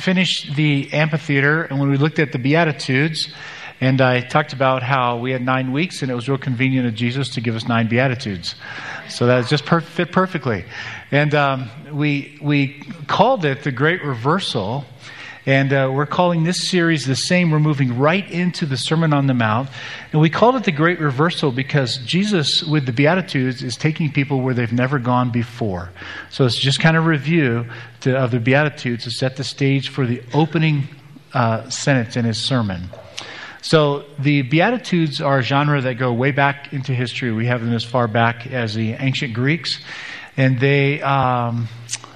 finished the amphitheater, and when we looked at the Beatitudes, and I talked about how we had nine weeks, and it was real convenient of Jesus to give us nine Beatitudes. So that just per- fit perfectly. And um, we, we called it the Great Reversal. And uh, we're calling this series the same. We're moving right into the Sermon on the Mount. And we called it the Great Reversal because Jesus, with the Beatitudes, is taking people where they've never gone before. So it's just kind of review to, of the Beatitudes to set the stage for the opening uh, sentence in his sermon. So the Beatitudes are a genre that go way back into history. We have them as far back as the ancient Greeks, and they um,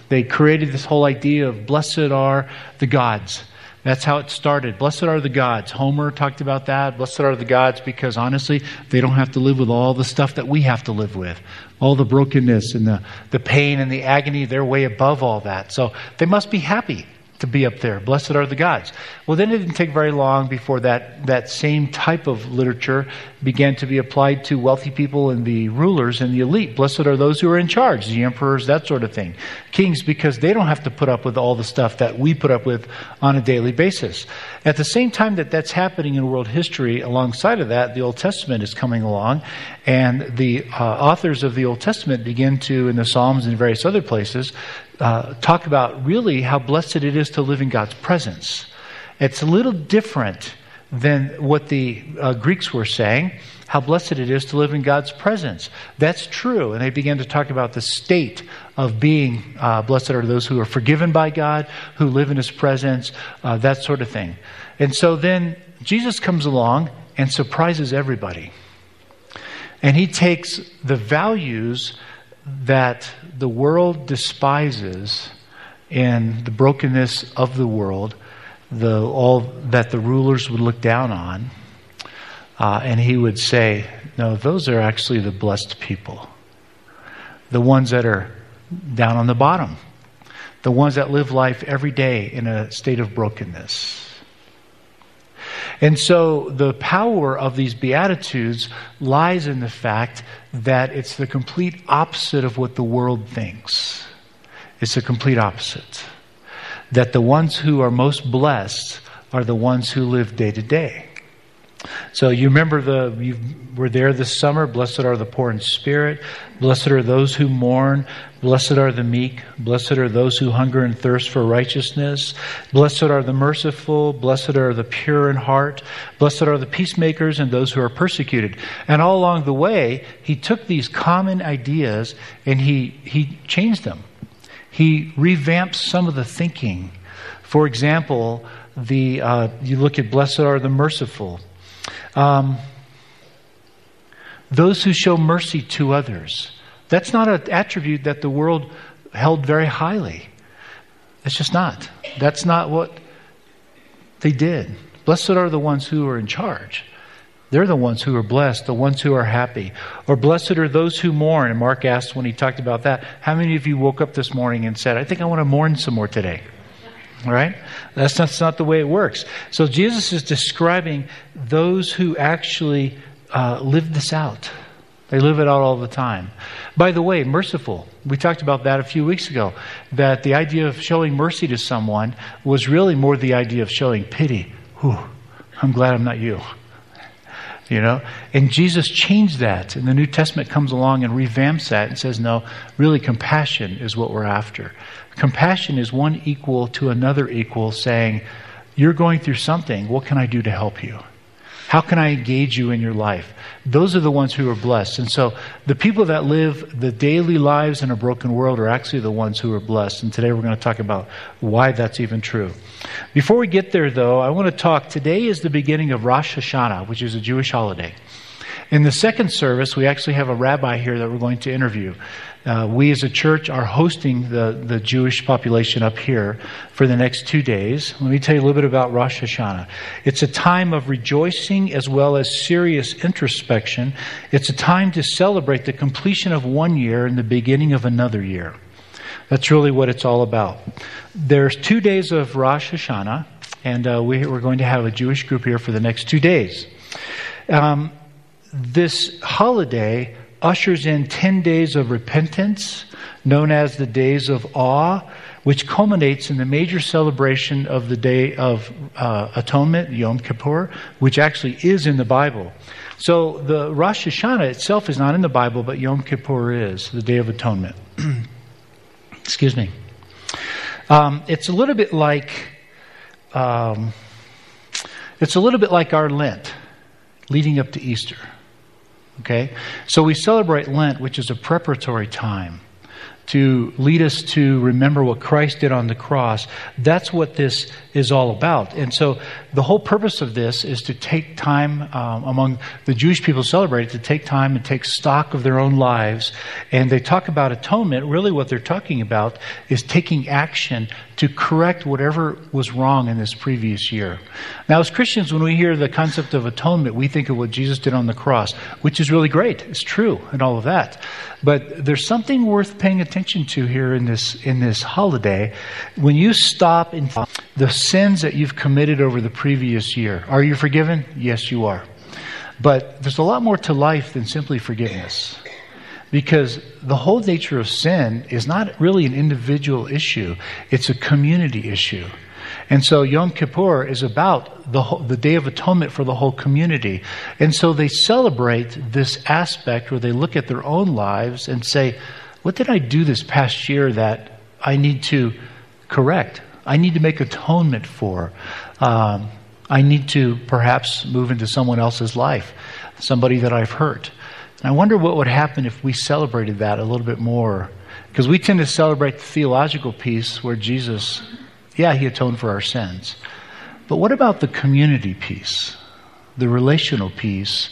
they created this whole idea of blessed are the gods. That's how it started. Blessed are the gods. Homer talked about that. Blessed are the gods because honestly, they don't have to live with all the stuff that we have to live with. All the brokenness and the, the pain and the agony, they're way above all that. So they must be happy to be up there. Blessed are the gods. Well, then it didn't take very long before that, that same type of literature began to be applied to wealthy people and the rulers and the elite. Blessed are those who are in charge, the emperors, that sort of thing. Kings, because they don't have to put up with all the stuff that we put up with on a daily basis. At the same time that that's happening in world history, alongside of that, the Old Testament is coming along, and the uh, authors of the Old Testament begin to, in the Psalms and various other places, uh, talk about really how blessed it is to live in God's presence. It's a little different than what the uh, Greeks were saying, how blessed it is to live in God's presence. That's true. And they began to talk about the state of being uh, blessed are those who are forgiven by God, who live in His presence, uh, that sort of thing. And so then Jesus comes along and surprises everybody. And He takes the values that the world despises in the brokenness of the world, the, all that the rulers would look down on. Uh, and he would say, No, those are actually the blessed people. The ones that are down on the bottom. The ones that live life every day in a state of brokenness. And so the power of these Beatitudes lies in the fact that it's the complete opposite of what the world thinks. It's the complete opposite. That the ones who are most blessed are the ones who live day to day. So you remember the you were there this summer. Blessed are the poor in spirit. Blessed are those who mourn. Blessed are the meek. Blessed are those who hunger and thirst for righteousness. Blessed are the merciful. Blessed are the pure in heart. Blessed are the peacemakers and those who are persecuted. And all along the way, he took these common ideas and he he changed them. He revamped some of the thinking. For example, the uh, you look at blessed are the merciful. Um, those who show mercy to others. That's not an attribute that the world held very highly. It's just not. That's not what they did. Blessed are the ones who are in charge. They're the ones who are blessed, the ones who are happy. Or blessed are those who mourn. And Mark asked when he talked about that, how many of you woke up this morning and said, I think I want to mourn some more today? Right? That's not, that's not the way it works. So Jesus is describing those who actually uh, live this out. They live it out all the time. By the way, merciful. We talked about that a few weeks ago. That the idea of showing mercy to someone was really more the idea of showing pity. Whew, I'm glad I'm not you. You know? And Jesus changed that. And the New Testament comes along and revamps that and says, no, really, compassion is what we're after. Compassion is one equal to another equal saying, You're going through something. What can I do to help you? How can I engage you in your life? Those are the ones who are blessed. And so the people that live the daily lives in a broken world are actually the ones who are blessed. And today we're going to talk about why that's even true. Before we get there, though, I want to talk. Today is the beginning of Rosh Hashanah, which is a Jewish holiday. In the second service, we actually have a rabbi here that we're going to interview. Uh, we as a church are hosting the, the Jewish population up here for the next two days. Let me tell you a little bit about Rosh Hashanah. It's a time of rejoicing as well as serious introspection. It's a time to celebrate the completion of one year and the beginning of another year. That's really what it's all about. There's two days of Rosh Hashanah, and uh, we, are going to have a Jewish group here for the next two days. Um, this holiday ushers in 10 days of repentance, known as the days of awe, which culminates in the major celebration of the Day of uh, Atonement, Yom Kippur, which actually is in the Bible. So the Rosh Hashanah itself is not in the Bible, but Yom Kippur is, the Day of Atonement. Excuse me. Um, it's a little bit like um, it's a little bit like our Lent leading up to Easter. Okay? So we celebrate Lent, which is a preparatory time to lead us to remember what Christ did on the cross. That's what this is all about. And so the whole purpose of this is to take time um, among the Jewish people celebrate to take time and take stock of their own lives. And they talk about atonement. Really, what they're talking about is taking action to correct whatever was wrong in this previous year. Now, as Christians, when we hear the concept of atonement, we think of what Jesus did on the cross, which is really great. It's true and all of that. But there's something worth paying attention to here in this in this holiday. When you stop and the sins that you've committed over the previous year, are you forgiven? Yes, you are. But there's a lot more to life than simply forgiveness. Because the whole nature of sin is not really an individual issue, it's a community issue. And so Yom Kippur is about the, whole, the Day of Atonement for the whole community. And so they celebrate this aspect where they look at their own lives and say, What did I do this past year that I need to correct? I need to make atonement for. Um, I need to perhaps move into someone else's life, somebody that I've hurt. I wonder what would happen if we celebrated that a little bit more. Because we tend to celebrate the theological piece where Jesus, yeah, he atoned for our sins. But what about the community piece, the relational piece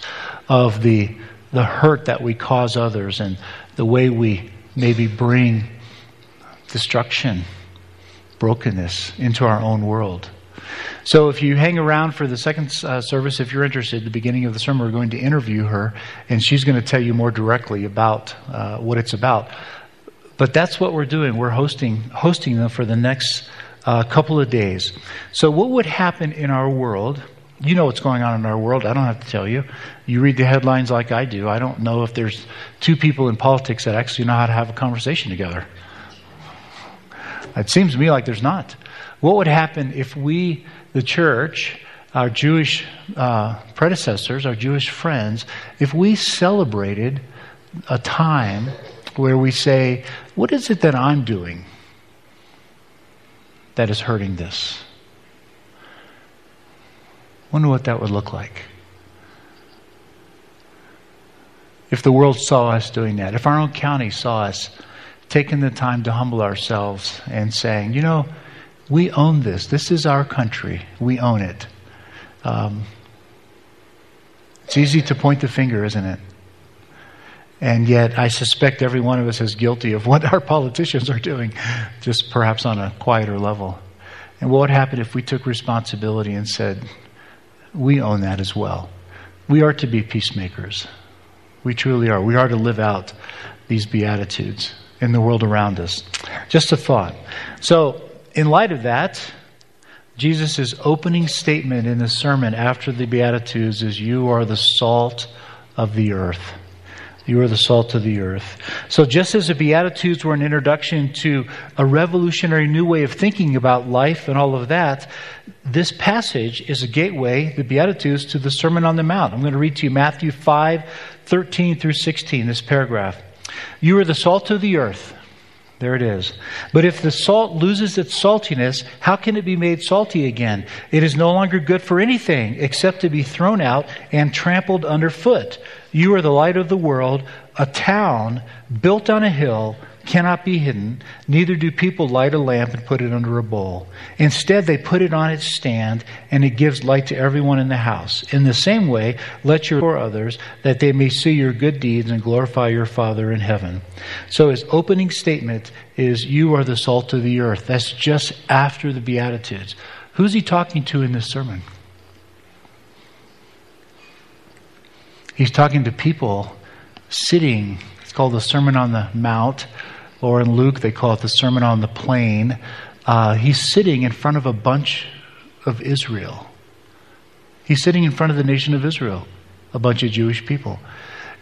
of the, the hurt that we cause others and the way we maybe bring destruction, brokenness into our own world? So if you hang around for the second uh, service, if you're interested, the beginning of the sermon, we're going to interview her, and she's going to tell you more directly about uh, what it's about. But that's what we're doing. We're hosting hosting them for the next uh, couple of days. So what would happen in our world? You know what's going on in our world. I don't have to tell you. You read the headlines like I do. I don't know if there's two people in politics that actually know how to have a conversation together. It seems to me like there's not. What would happen if we, the church, our Jewish uh, predecessors, our Jewish friends, if we celebrated a time where we say, What is it that I'm doing that is hurting this? I wonder what that would look like. If the world saw us doing that, if our own county saw us taking the time to humble ourselves and saying, you know, we own this. This is our country. We own it. Um, it's easy to point the finger, isn't it? And yet, I suspect every one of us is guilty of what our politicians are doing, just perhaps on a quieter level. And what would happen if we took responsibility and said, we own that as well? We are to be peacemakers. We truly are. We are to live out these Beatitudes in the world around us. Just a thought. So, in light of that, Jesus' opening statement in the sermon after the Beatitudes is, You are the salt of the earth. You are the salt of the earth. So, just as the Beatitudes were an introduction to a revolutionary new way of thinking about life and all of that, this passage is a gateway, the Beatitudes, to the Sermon on the Mount. I'm going to read to you Matthew 5 13 through 16, this paragraph. You are the salt of the earth. There it is. But if the salt loses its saltiness, how can it be made salty again? It is no longer good for anything except to be thrown out and trampled underfoot. You are the light of the world. A town built on a hill cannot be hidden, neither do people light a lamp and put it under a bowl. Instead, they put it on its stand, and it gives light to everyone in the house. In the same way, let your others, that they may see your good deeds and glorify your Father in heaven. So his opening statement is, You are the salt of the earth. That's just after the Beatitudes. Who's he talking to in this sermon? He's talking to people sitting it's called the Sermon on the Mount, or in Luke, they call it the Sermon on the Plain. Uh, he's sitting in front of a bunch of Israel. He's sitting in front of the nation of Israel, a bunch of Jewish people.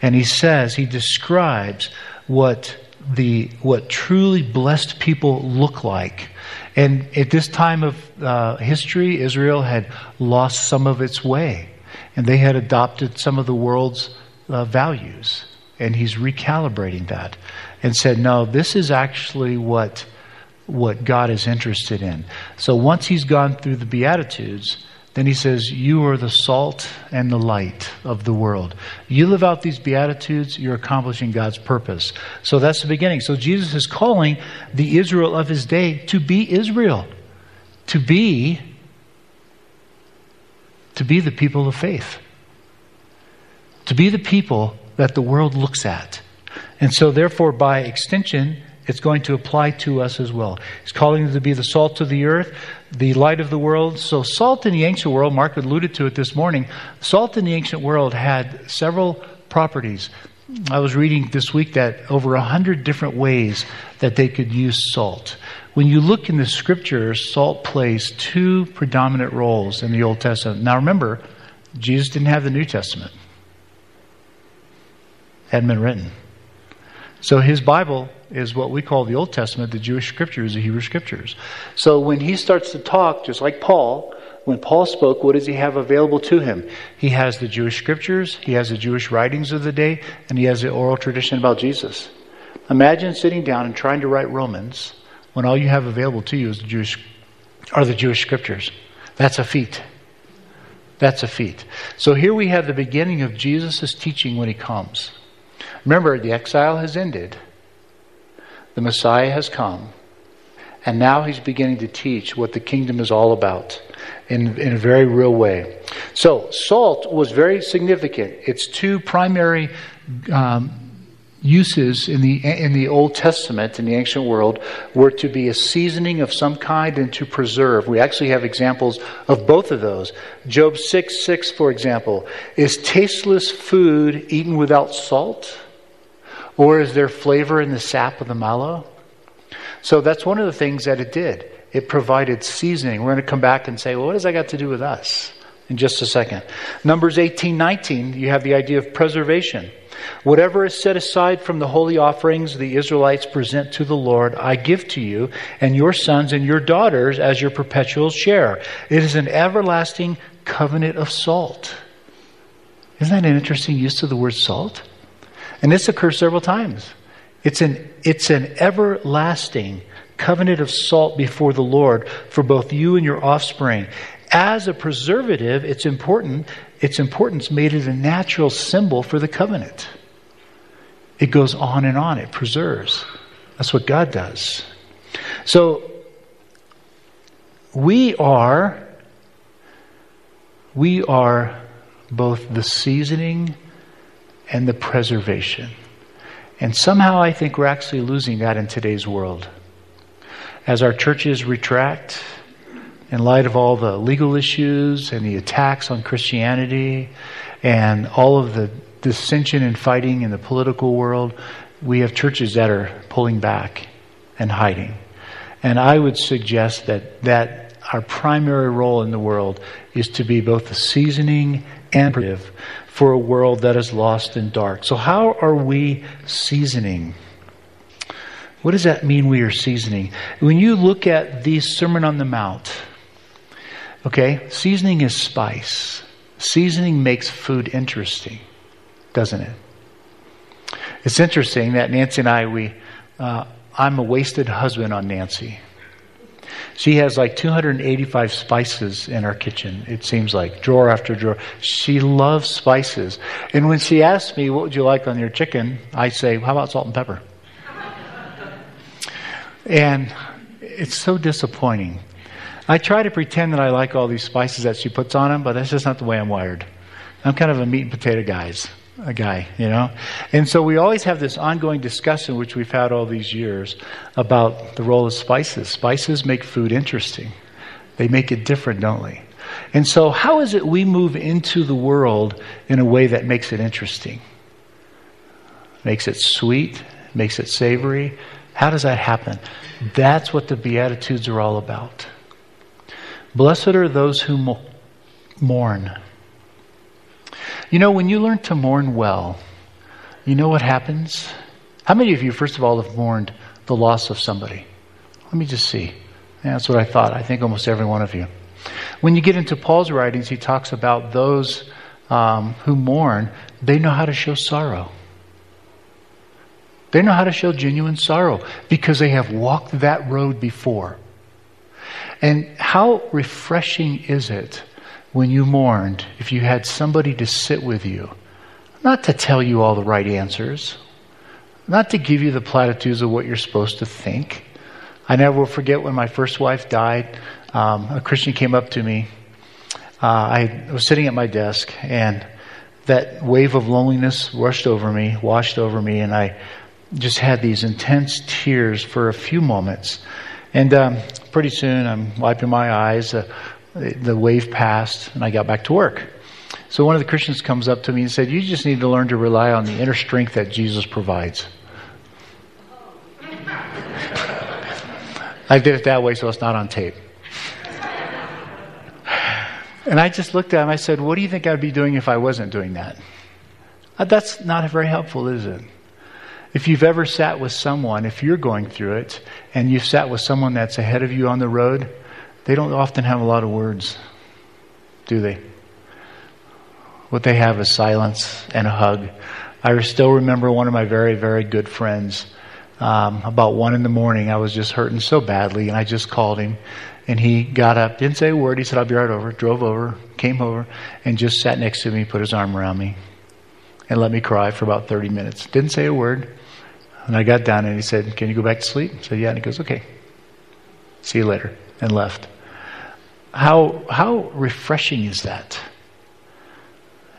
And he says, he describes what the what truly blessed people look like. And at this time of uh, history, Israel had lost some of its way, and they had adopted some of the world's uh, values. And he's recalibrating that and said, no, this is actually what what God is interested in. So once he's gone through the Beatitudes, then he says, You are the salt and the light of the world. You live out these Beatitudes, you're accomplishing God's purpose. So that's the beginning. So Jesus is calling the Israel of his day to be Israel, to be. To be the people of faith, to be the people that the world looks at. And so, therefore, by extension, it's going to apply to us as well. He's calling us to be the salt of the earth, the light of the world. So, salt in the ancient world, Mark alluded to it this morning, salt in the ancient world had several properties. I was reading this week that over a hundred different ways that they could use salt. When you look in the scriptures, salt plays two predominant roles in the Old Testament. Now remember, Jesus didn't have the New Testament. It hadn't been written. So his Bible is what we call the Old Testament, the Jewish scriptures, the Hebrew scriptures. So when he starts to talk, just like Paul, when Paul spoke, what does he have available to him? He has the Jewish scriptures, he has the Jewish writings of the day, and he has the oral tradition about Jesus. Imagine sitting down and trying to write Romans when all you have available to you is the Jewish are the Jewish scriptures. That's a feat. That's a feat. So here we have the beginning of Jesus' teaching when he comes. Remember, the exile has ended. The Messiah has come. And now he's beginning to teach what the kingdom is all about in, in a very real way. So, salt was very significant. Its two primary um, uses in the, in the Old Testament, in the ancient world, were to be a seasoning of some kind and to preserve. We actually have examples of both of those. Job 6 6, for example, is tasteless food eaten without salt? Or is there flavor in the sap of the mallow? So that's one of the things that it did. It provided seasoning. We're going to come back and say, well, what does that got to do with us? In just a second. Numbers 18, 19, you have the idea of preservation. Whatever is set aside from the holy offerings the Israelites present to the Lord, I give to you and your sons and your daughters as your perpetual share. It is an everlasting covenant of salt. Isn't that an interesting use of the word salt? And this occurs several times. It's an, it's an everlasting covenant of salt before the Lord for both you and your offspring. As a preservative, it's important, its importance made it a natural symbol for the covenant. It goes on and on, it preserves. That's what God does. So, we are we are both the seasoning and the preservation. And somehow I think we're actually losing that in today's world. As our churches retract, in light of all the legal issues and the attacks on Christianity and all of the dissension and fighting in the political world, we have churches that are pulling back and hiding. And I would suggest that, that our primary role in the world is to be both the seasoning and for a world that is lost and dark. So, how are we seasoning? What does that mean we are seasoning? When you look at the Sermon on the Mount, okay, seasoning is spice. Seasoning makes food interesting, doesn't it? It's interesting that Nancy and I, we, uh, I'm a wasted husband on Nancy. She has like 285 spices in our kitchen, it seems like, drawer after drawer. She loves spices. And when she asks me, What would you like on your chicken? I say, How about salt and pepper? and it's so disappointing. I try to pretend that I like all these spices that she puts on them, but that's just not the way I'm wired. I'm kind of a meat and potato guys a guy, you know? And so we always have this ongoing discussion, which we've had all these years, about the role of spices. Spices make food interesting, they make it different, don't they? And so, how is it we move into the world in a way that makes it interesting? Makes it sweet, makes it savory. How does that happen? That's what the Beatitudes are all about. Blessed are those who mourn you know, when you learn to mourn well, you know what happens? How many of you, first of all, have mourned the loss of somebody? Let me just see. Yeah, that's what I thought. I think almost every one of you. When you get into Paul's writings, he talks about those um, who mourn, they know how to show sorrow. They know how to show genuine sorrow because they have walked that road before. And how refreshing is it when you mourned if you had somebody to sit with you, not to tell you all the right answers, not to give you the platitudes of what you're supposed to think. I never will forget when my first wife died. Um, a Christian came up to me. Uh, I was sitting at my desk, and that wave of loneliness rushed over me, washed over me, and I just had these intense tears for a few moments. And um, pretty soon, I'm wiping my eyes. Uh, the wave passed, and I got back to work. So one of the Christians comes up to me and said, You just need to learn to rely on the inner strength that Jesus provides. I did it that way so it's not on tape. And I just looked at him. I said, What do you think I'd be doing if I wasn't doing that? Uh, that's not very helpful, is it? If you've ever sat with someone, if you're going through it, and you've sat with someone that's ahead of you on the road, they don't often have a lot of words, do they? What they have is silence and a hug. I still remember one of my very, very good friends. Um, about one in the morning, I was just hurting so badly, and I just called him. And he got up, didn't say a word. He said, I'll be right over. Drove over, came over, and just sat next to me, put his arm around me, and let me cry for about 30 minutes. Didn't say a word. And I got down and he said, Can you go back to sleep? I said, Yeah. And he goes, Okay. See you later. And left. How, how refreshing is that?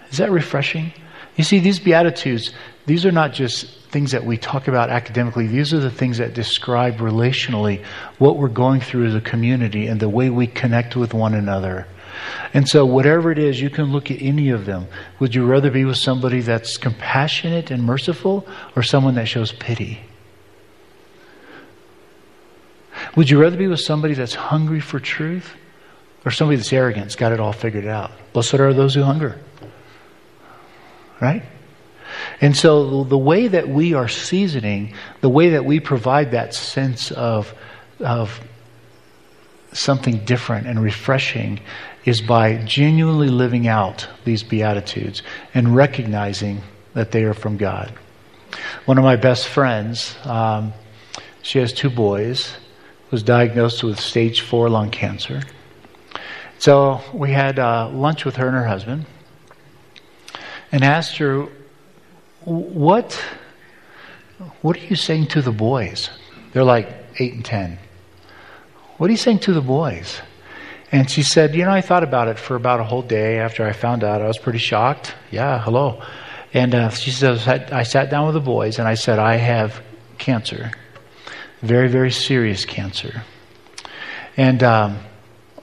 Is that refreshing? You see, these Beatitudes, these are not just things that we talk about academically. These are the things that describe relationally what we're going through as a community and the way we connect with one another. And so, whatever it is, you can look at any of them. Would you rather be with somebody that's compassionate and merciful or someone that shows pity? Would you rather be with somebody that's hungry for truth or somebody that's arrogant has got it all figured out? Blessed are those who hunger. Right? And so, the way that we are seasoning, the way that we provide that sense of, of something different and refreshing is by genuinely living out these Beatitudes and recognizing that they are from God. One of my best friends, um, she has two boys, was diagnosed with stage four lung cancer. So we had uh, lunch with her and her husband and asked her, what, what are you saying to the boys? They're like eight and ten. What are you saying to the boys? And she said, You know, I thought about it for about a whole day after I found out. I was pretty shocked. Yeah, hello. And uh, she says, I sat down with the boys and I said, I have cancer. Very, very serious cancer. And um,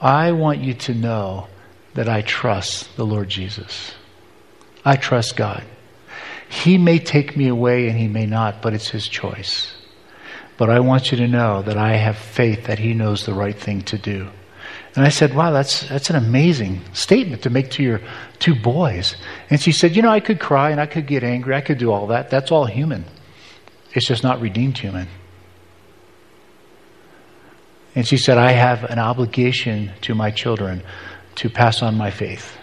I want you to know that I trust the Lord Jesus. I trust God. He may take me away and he may not, but it's his choice. But I want you to know that I have faith that he knows the right thing to do. And I said, Wow, that's, that's an amazing statement to make to your two boys. And she said, You know, I could cry and I could get angry. I could do all that. That's all human. It's just not redeemed human. And she said, I have an obligation to my children to pass on my faith.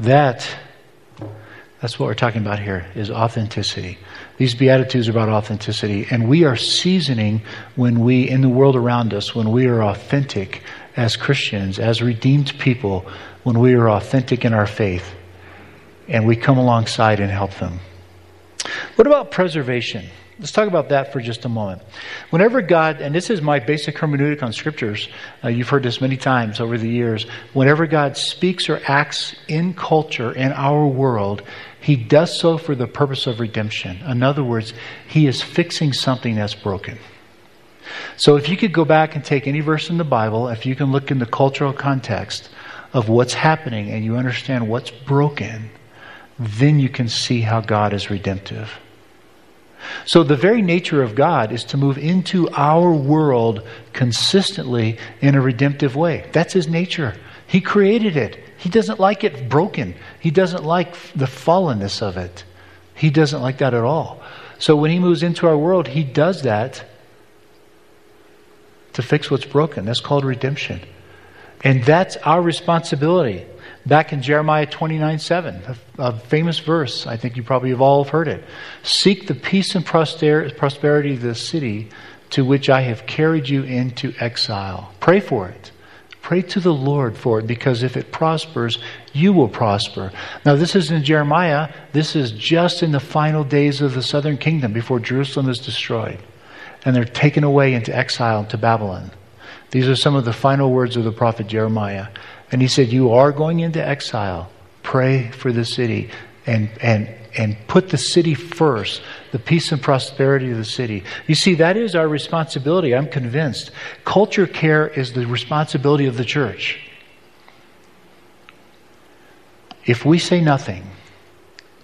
That that's what we're talking about here is authenticity. These beatitudes are about authenticity and we are seasoning when we in the world around us when we are authentic as Christians, as redeemed people, when we are authentic in our faith and we come alongside and help them. What about preservation? Let's talk about that for just a moment. Whenever God, and this is my basic hermeneutic on scriptures, uh, you've heard this many times over the years. Whenever God speaks or acts in culture, in our world, he does so for the purpose of redemption. In other words, he is fixing something that's broken. So if you could go back and take any verse in the Bible, if you can look in the cultural context of what's happening and you understand what's broken, then you can see how God is redemptive. So the very nature of God is to move into our world consistently in a redemptive way. That's his nature. He created it. He doesn't like it broken. He doesn't like the fallenness of it. He doesn't like that at all. So when He moves into our world, He does that to fix what's broken. That's called redemption. And that's our responsibility. Back in Jeremiah 29 7, a, a, famous verse, I think you probably have all heard it. Seek the peace and prosperity of the city to which I have carried you into exile. Pray for it. Pray to the Lord for it because if it prospers, you will prosper. Now, this is in Jeremiah. This is just in the final days of the southern kingdom before Jerusalem is destroyed and they're taken away into exile to Babylon. These are some of the final words of the prophet Jeremiah. And he said, You are going into exile. Pray for the city and, and, and put the city first, the peace and prosperity of the city. You see, that is our responsibility. I'm convinced. Culture care is the responsibility of the church. If we say nothing,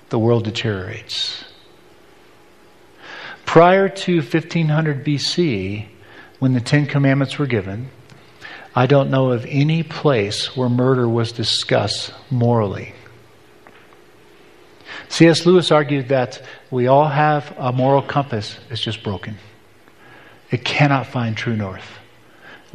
the world deteriorates. Prior to 1500 BC, when the Ten Commandments were given, I don't know of any place where murder was discussed morally. C.S. Lewis argued that we all have a moral compass, it's just broken. It cannot find true north.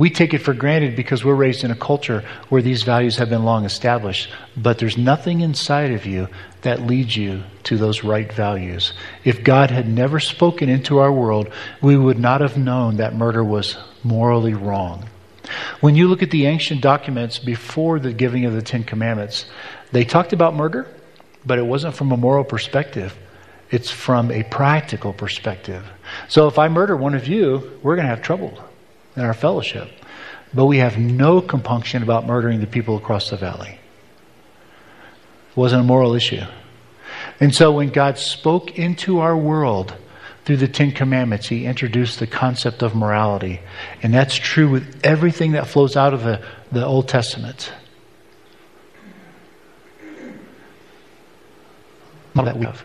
We take it for granted because we're raised in a culture where these values have been long established, but there's nothing inside of you that leads you to those right values. If God had never spoken into our world, we would not have known that murder was morally wrong. When you look at the ancient documents before the giving of the Ten Commandments, they talked about murder, but it wasn't from a moral perspective. It's from a practical perspective. So if I murder one of you, we're going to have trouble in our fellowship. But we have no compunction about murdering the people across the valley. It wasn't a moral issue. And so when God spoke into our world through the Ten Commandments, He introduced the concept of morality. And that's true with everything that flows out of the, the Old Testament. That we have.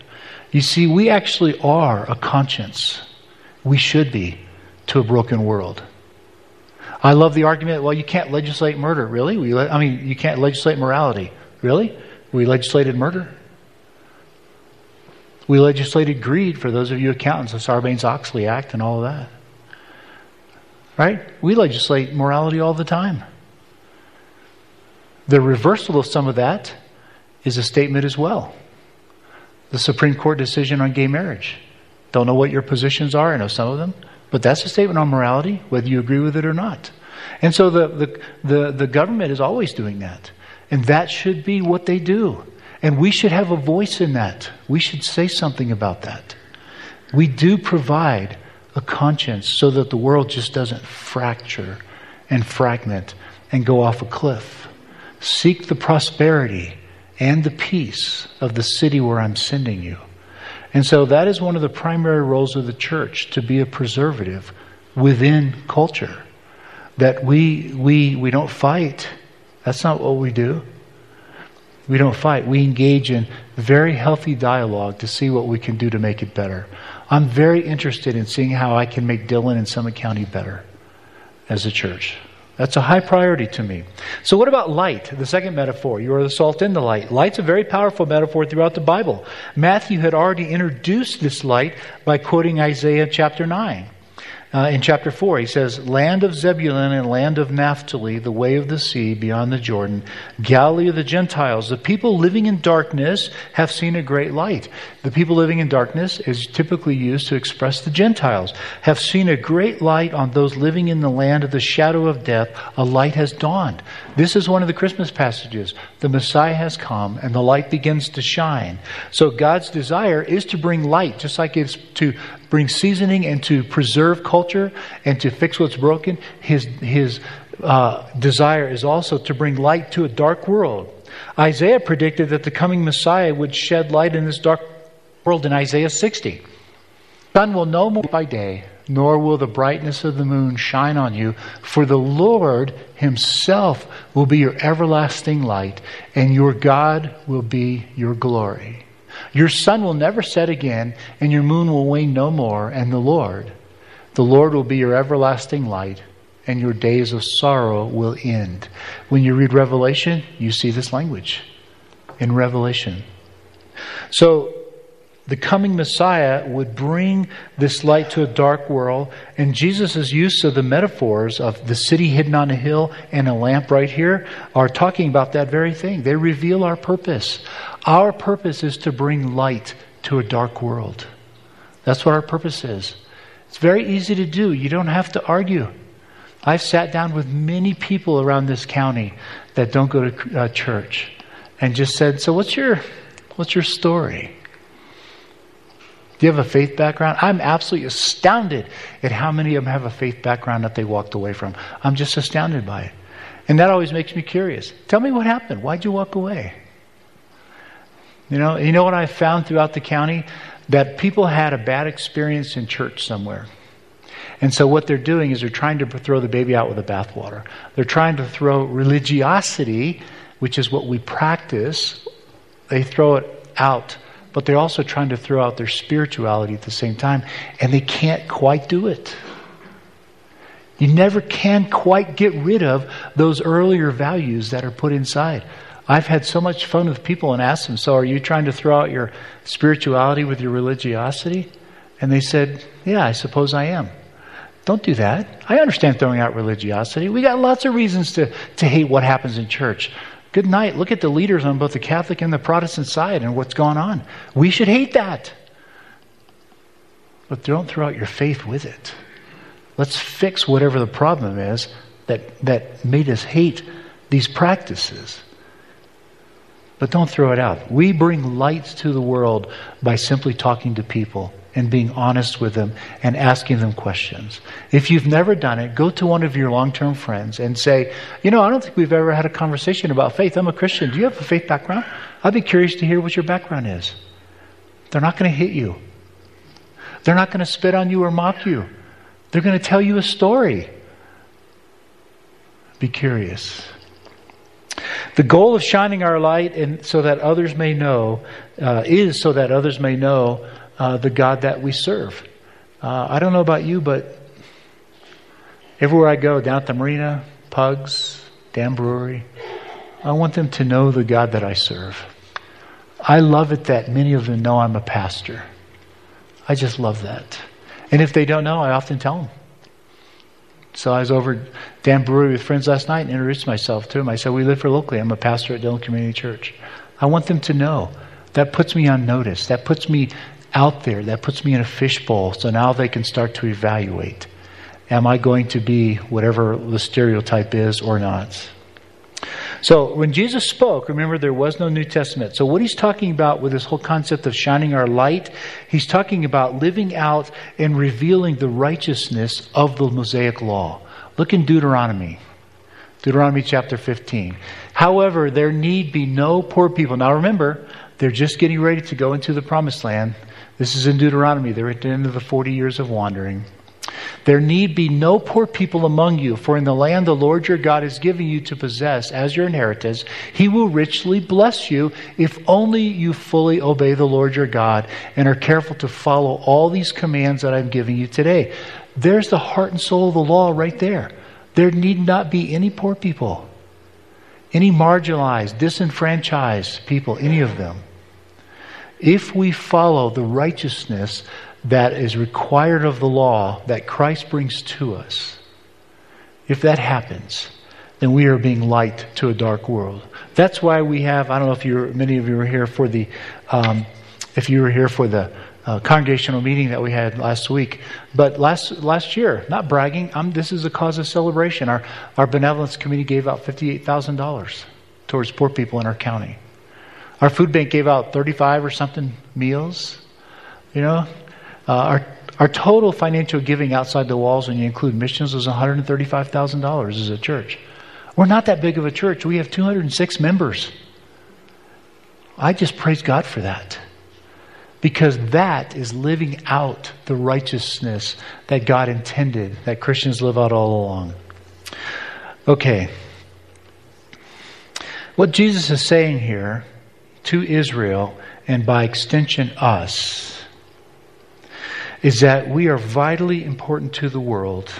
You see, we actually are a conscience. We should be to a broken world. I love the argument, well, you can't legislate murder. Really? We, I mean, you can't legislate morality. Really? We legislated murder. We legislated greed for those of you accountants, the Sarbanes Oxley Act and all of that. Right? We legislate morality all the time. The reversal of some of that is a statement as well. The Supreme Court decision on gay marriage. Don't know what your positions are, I know some of them. But that's a statement on morality, whether you agree with it or not. And so the, the, the, the government is always doing that. And that should be what they do. And we should have a voice in that. We should say something about that. We do provide a conscience so that the world just doesn't fracture and fragment and go off a cliff. Seek the prosperity and the peace of the city where I'm sending you. And so that is one of the primary roles of the church to be a preservative within culture. That we, we, we don't fight. That's not what we do. We don't fight. We engage in very healthy dialogue to see what we can do to make it better. I'm very interested in seeing how I can make Dillon and Summit County better as a church. That's a high priority to me. So, what about light? The second metaphor. You are the salt in the light. Light's a very powerful metaphor throughout the Bible. Matthew had already introduced this light by quoting Isaiah chapter 9. Uh, in chapter 4, he says, Land of Zebulun and land of Naphtali, the way of the sea beyond the Jordan, Galilee of the Gentiles. The people living in darkness have seen a great light. The people living in darkness is typically used to express the Gentiles, have seen a great light on those living in the land of the shadow of death. A light has dawned. This is one of the Christmas passages. The Messiah has come and the light begins to shine. So God's desire is to bring light, just like it's to bring seasoning and to preserve culture and to fix what's broken. His, his uh, desire is also to bring light to a dark world. Isaiah predicted that the coming Messiah would shed light in this dark world in Isaiah 60. Sun will no more by day, nor will the brightness of the moon shine on you, for the Lord Himself will be your everlasting light, and your God will be your glory. Your sun will never set again, and your moon will wane no more, and the Lord, the Lord will be your everlasting light, and your days of sorrow will end. When you read Revelation, you see this language in Revelation. So, the coming Messiah would bring this light to a dark world. And Jesus' use of the metaphors of the city hidden on a hill and a lamp right here are talking about that very thing. They reveal our purpose. Our purpose is to bring light to a dark world. That's what our purpose is. It's very easy to do. You don't have to argue. I've sat down with many people around this county that don't go to uh, church and just said, "So what's your what's your story?" Do you have a faith background? I'm absolutely astounded at how many of them have a faith background that they walked away from. I'm just astounded by it. And that always makes me curious. Tell me what happened. Why'd you walk away? You know, you know what I found throughout the county? That people had a bad experience in church somewhere. And so what they're doing is they're trying to throw the baby out with the bathwater. They're trying to throw religiosity, which is what we practice, they throw it out but they're also trying to throw out their spirituality at the same time, and they can't quite do it. You never can quite get rid of those earlier values that are put inside. I've had so much fun with people and asked them, So, are you trying to throw out your spirituality with your religiosity? And they said, Yeah, I suppose I am. Don't do that. I understand throwing out religiosity. We got lots of reasons to, to hate what happens in church. Good night. Look at the leaders on both the Catholic and the Protestant side and what's going on. We should hate that. But don't throw out your faith with it. Let's fix whatever the problem is that, that made us hate these practices. But don't throw it out. We bring light to the world by simply talking to people and being honest with them and asking them questions. If you've never done it, go to one of your long term friends and say, You know, I don't think we've ever had a conversation about faith. I'm a Christian. Do you have a faith background? I'd be curious to hear what your background is. They're not going to hit you, they're not going to spit on you or mock you. They're going to tell you a story. Be curious. The goal of shining our light and so that others may know uh, is so that others may know uh, the God that we serve. Uh, I don't know about you, but everywhere I go, down at the marina, Pugs, Dam Brewery, I want them to know the God that I serve. I love it that many of them know I'm a pastor. I just love that. And if they don't know, I often tell them. So I was over Dam Brewery with friends last night and introduced myself to them. I said, We live for locally. I'm a pastor at Dillon Community Church. I want them to know. That puts me on notice. That puts me out there. That puts me in a fishbowl. So now they can start to evaluate. Am I going to be whatever the stereotype is or not? So when Jesus spoke, remember there was no New Testament. So what he's talking about with this whole concept of shining our light, he's talking about living out and revealing the righteousness of the Mosaic law. Look in Deuteronomy. Deuteronomy chapter 15. However, there need be no poor people. Now remember, they're just getting ready to go into the promised land. This is in Deuteronomy. They're at the end of the 40 years of wandering. There need be no poor people among you, for in the land the Lord your God is giving you to possess as your inheritance, he will richly bless you if only you fully obey the Lord your God and are careful to follow all these commands that I'm giving you today. There's the heart and soul of the law right there. There need not be any poor people, any marginalized, disenfranchised people, any of them if we follow the righteousness that is required of the law that Christ brings to us, if that happens, then we are being light to a dark world. That's why we have, I don't know if you many of you were here for the, um, if you were here for the uh, congregational meeting that we had last week. But last last year, not bragging, I'm, this is a cause of celebration. Our our benevolence committee gave out fifty eight thousand dollars towards poor people in our county. Our food bank gave out 35 or something meals. You know, uh, our our total financial giving outside the walls, when you include missions, was $135,000 as a church. We're not that big of a church. We have 206 members. I just praise God for that. Because that is living out the righteousness that God intended that Christians live out all along. Okay. What Jesus is saying here to Israel and by extension us is that we are vitally important to the world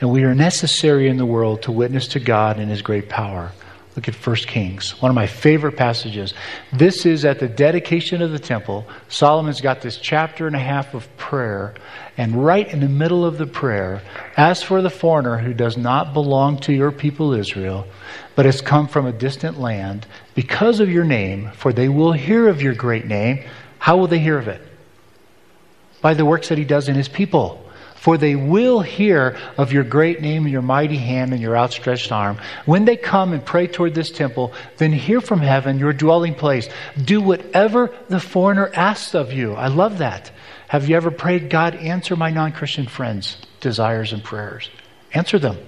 and we are necessary in the world to witness to God and His great power. Look at 1 Kings, one of my favorite passages. This is at the dedication of the temple. Solomon's got this chapter and a half of prayer, and right in the middle of the prayer, as for the foreigner who does not belong to your people Israel, but has come from a distant land, because of your name, for they will hear of your great name. How will they hear of it? By the works that he does in his people. For they will hear of your great name and your mighty hand and your outstretched arm. When they come and pray toward this temple, then hear from heaven your dwelling place. Do whatever the foreigner asks of you. I love that. Have you ever prayed, God, answer my non Christian friends' desires and prayers? Answer them.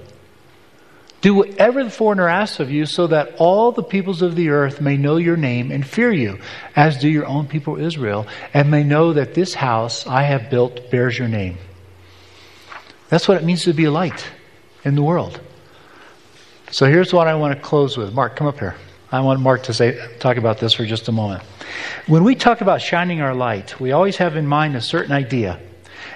Do whatever the foreigner asks of you, so that all the peoples of the earth may know your name and fear you, as do your own people Israel, and may know that this house I have built bears your name. That's what it means to be a light in the world. So here's what I want to close with. Mark, come up here. I want Mark to say, talk about this for just a moment. When we talk about shining our light, we always have in mind a certain idea.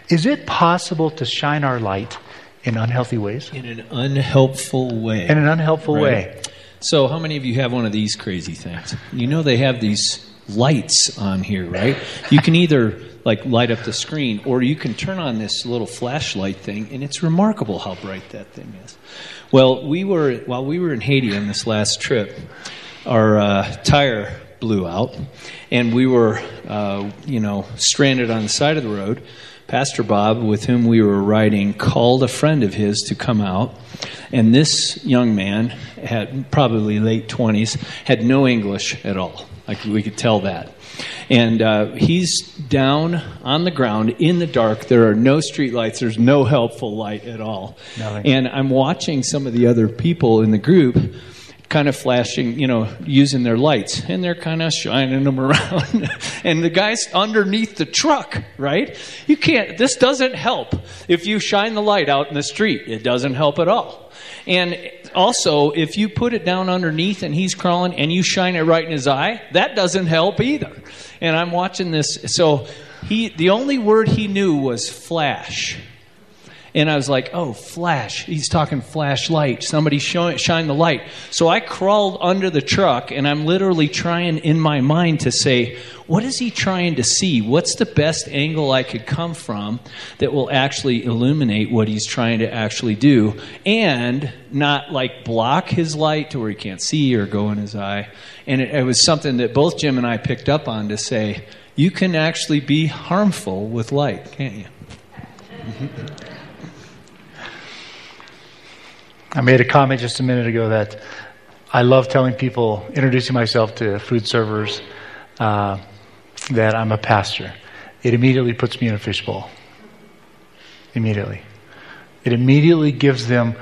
Is it possible to shine our light in unhealthy ways? In an unhelpful way. In an unhelpful Right. way. So, how many of you have one of these crazy things? You know they have these lights on here, right? You can either like light up the screen or you can turn on this little flashlight thing and it's remarkable how bright that thing is. Well, we were while we were in Haiti on this last trip, our uh, tire blew out and we were uh, you know stranded on the side of the road. Pastor Bob, with whom we were riding, called a friend of his to come out. And this young man, had probably late 20s, had no English at all. Like we could tell that. And uh, he's down on the ground in the dark. There are no street lights. There's no helpful light at all. Nothing. And I'm watching some of the other people in the group kind of flashing, you know, using their lights, and they're kind of shining them around. and the guy's underneath the truck, right? You can't, this doesn't help. If you shine the light out in the street, it doesn't help at all. And also, if you put it down underneath and he's crawling and you shine it right in his eye, that doesn't help either. And I'm watching this, so he, the only word he knew was flash. And I was like, oh, flash. He's talking flashlight. Somebody show, shine the light. So I crawled under the truck and I'm literally trying in my mind to say, what is he trying to see? What's the best angle I could come from that will actually illuminate what he's trying to actually do and not like block his light to where he can't see or go in his eye? And it, it was something that both Jim and I picked up on to say, you can actually be harmful with light, can't you? I made a comment just a minute ago that I love telling people, introducing myself to food servers, uh, that I'm a pastor. It immediately puts me in a fishbowl. Immediately. It immediately gives them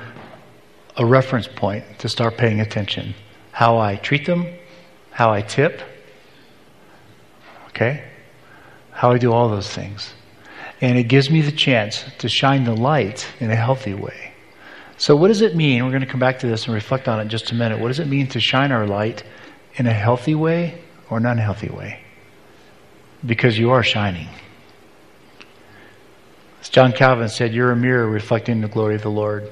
a reference point to start paying attention. How I treat them, how I tip, okay? How I do all those things. And it gives me the chance to shine the light in a healthy way. So, what does it mean? We're going to come back to this and reflect on it in just a minute. What does it mean to shine our light in a healthy way or an unhealthy way? Because you are shining. As John Calvin said, you're a mirror reflecting the glory of the Lord.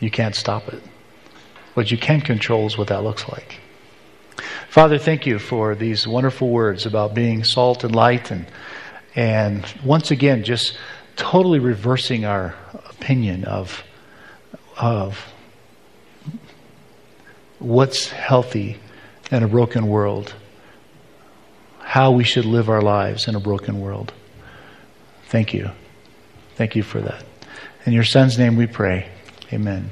You can't stop it. What you can control is what that looks like. Father, thank you for these wonderful words about being salt and light and and once again just totally reversing our opinion of of what's healthy in a broken world, how we should live our lives in a broken world. Thank you. Thank you for that. In your son's name we pray. Amen.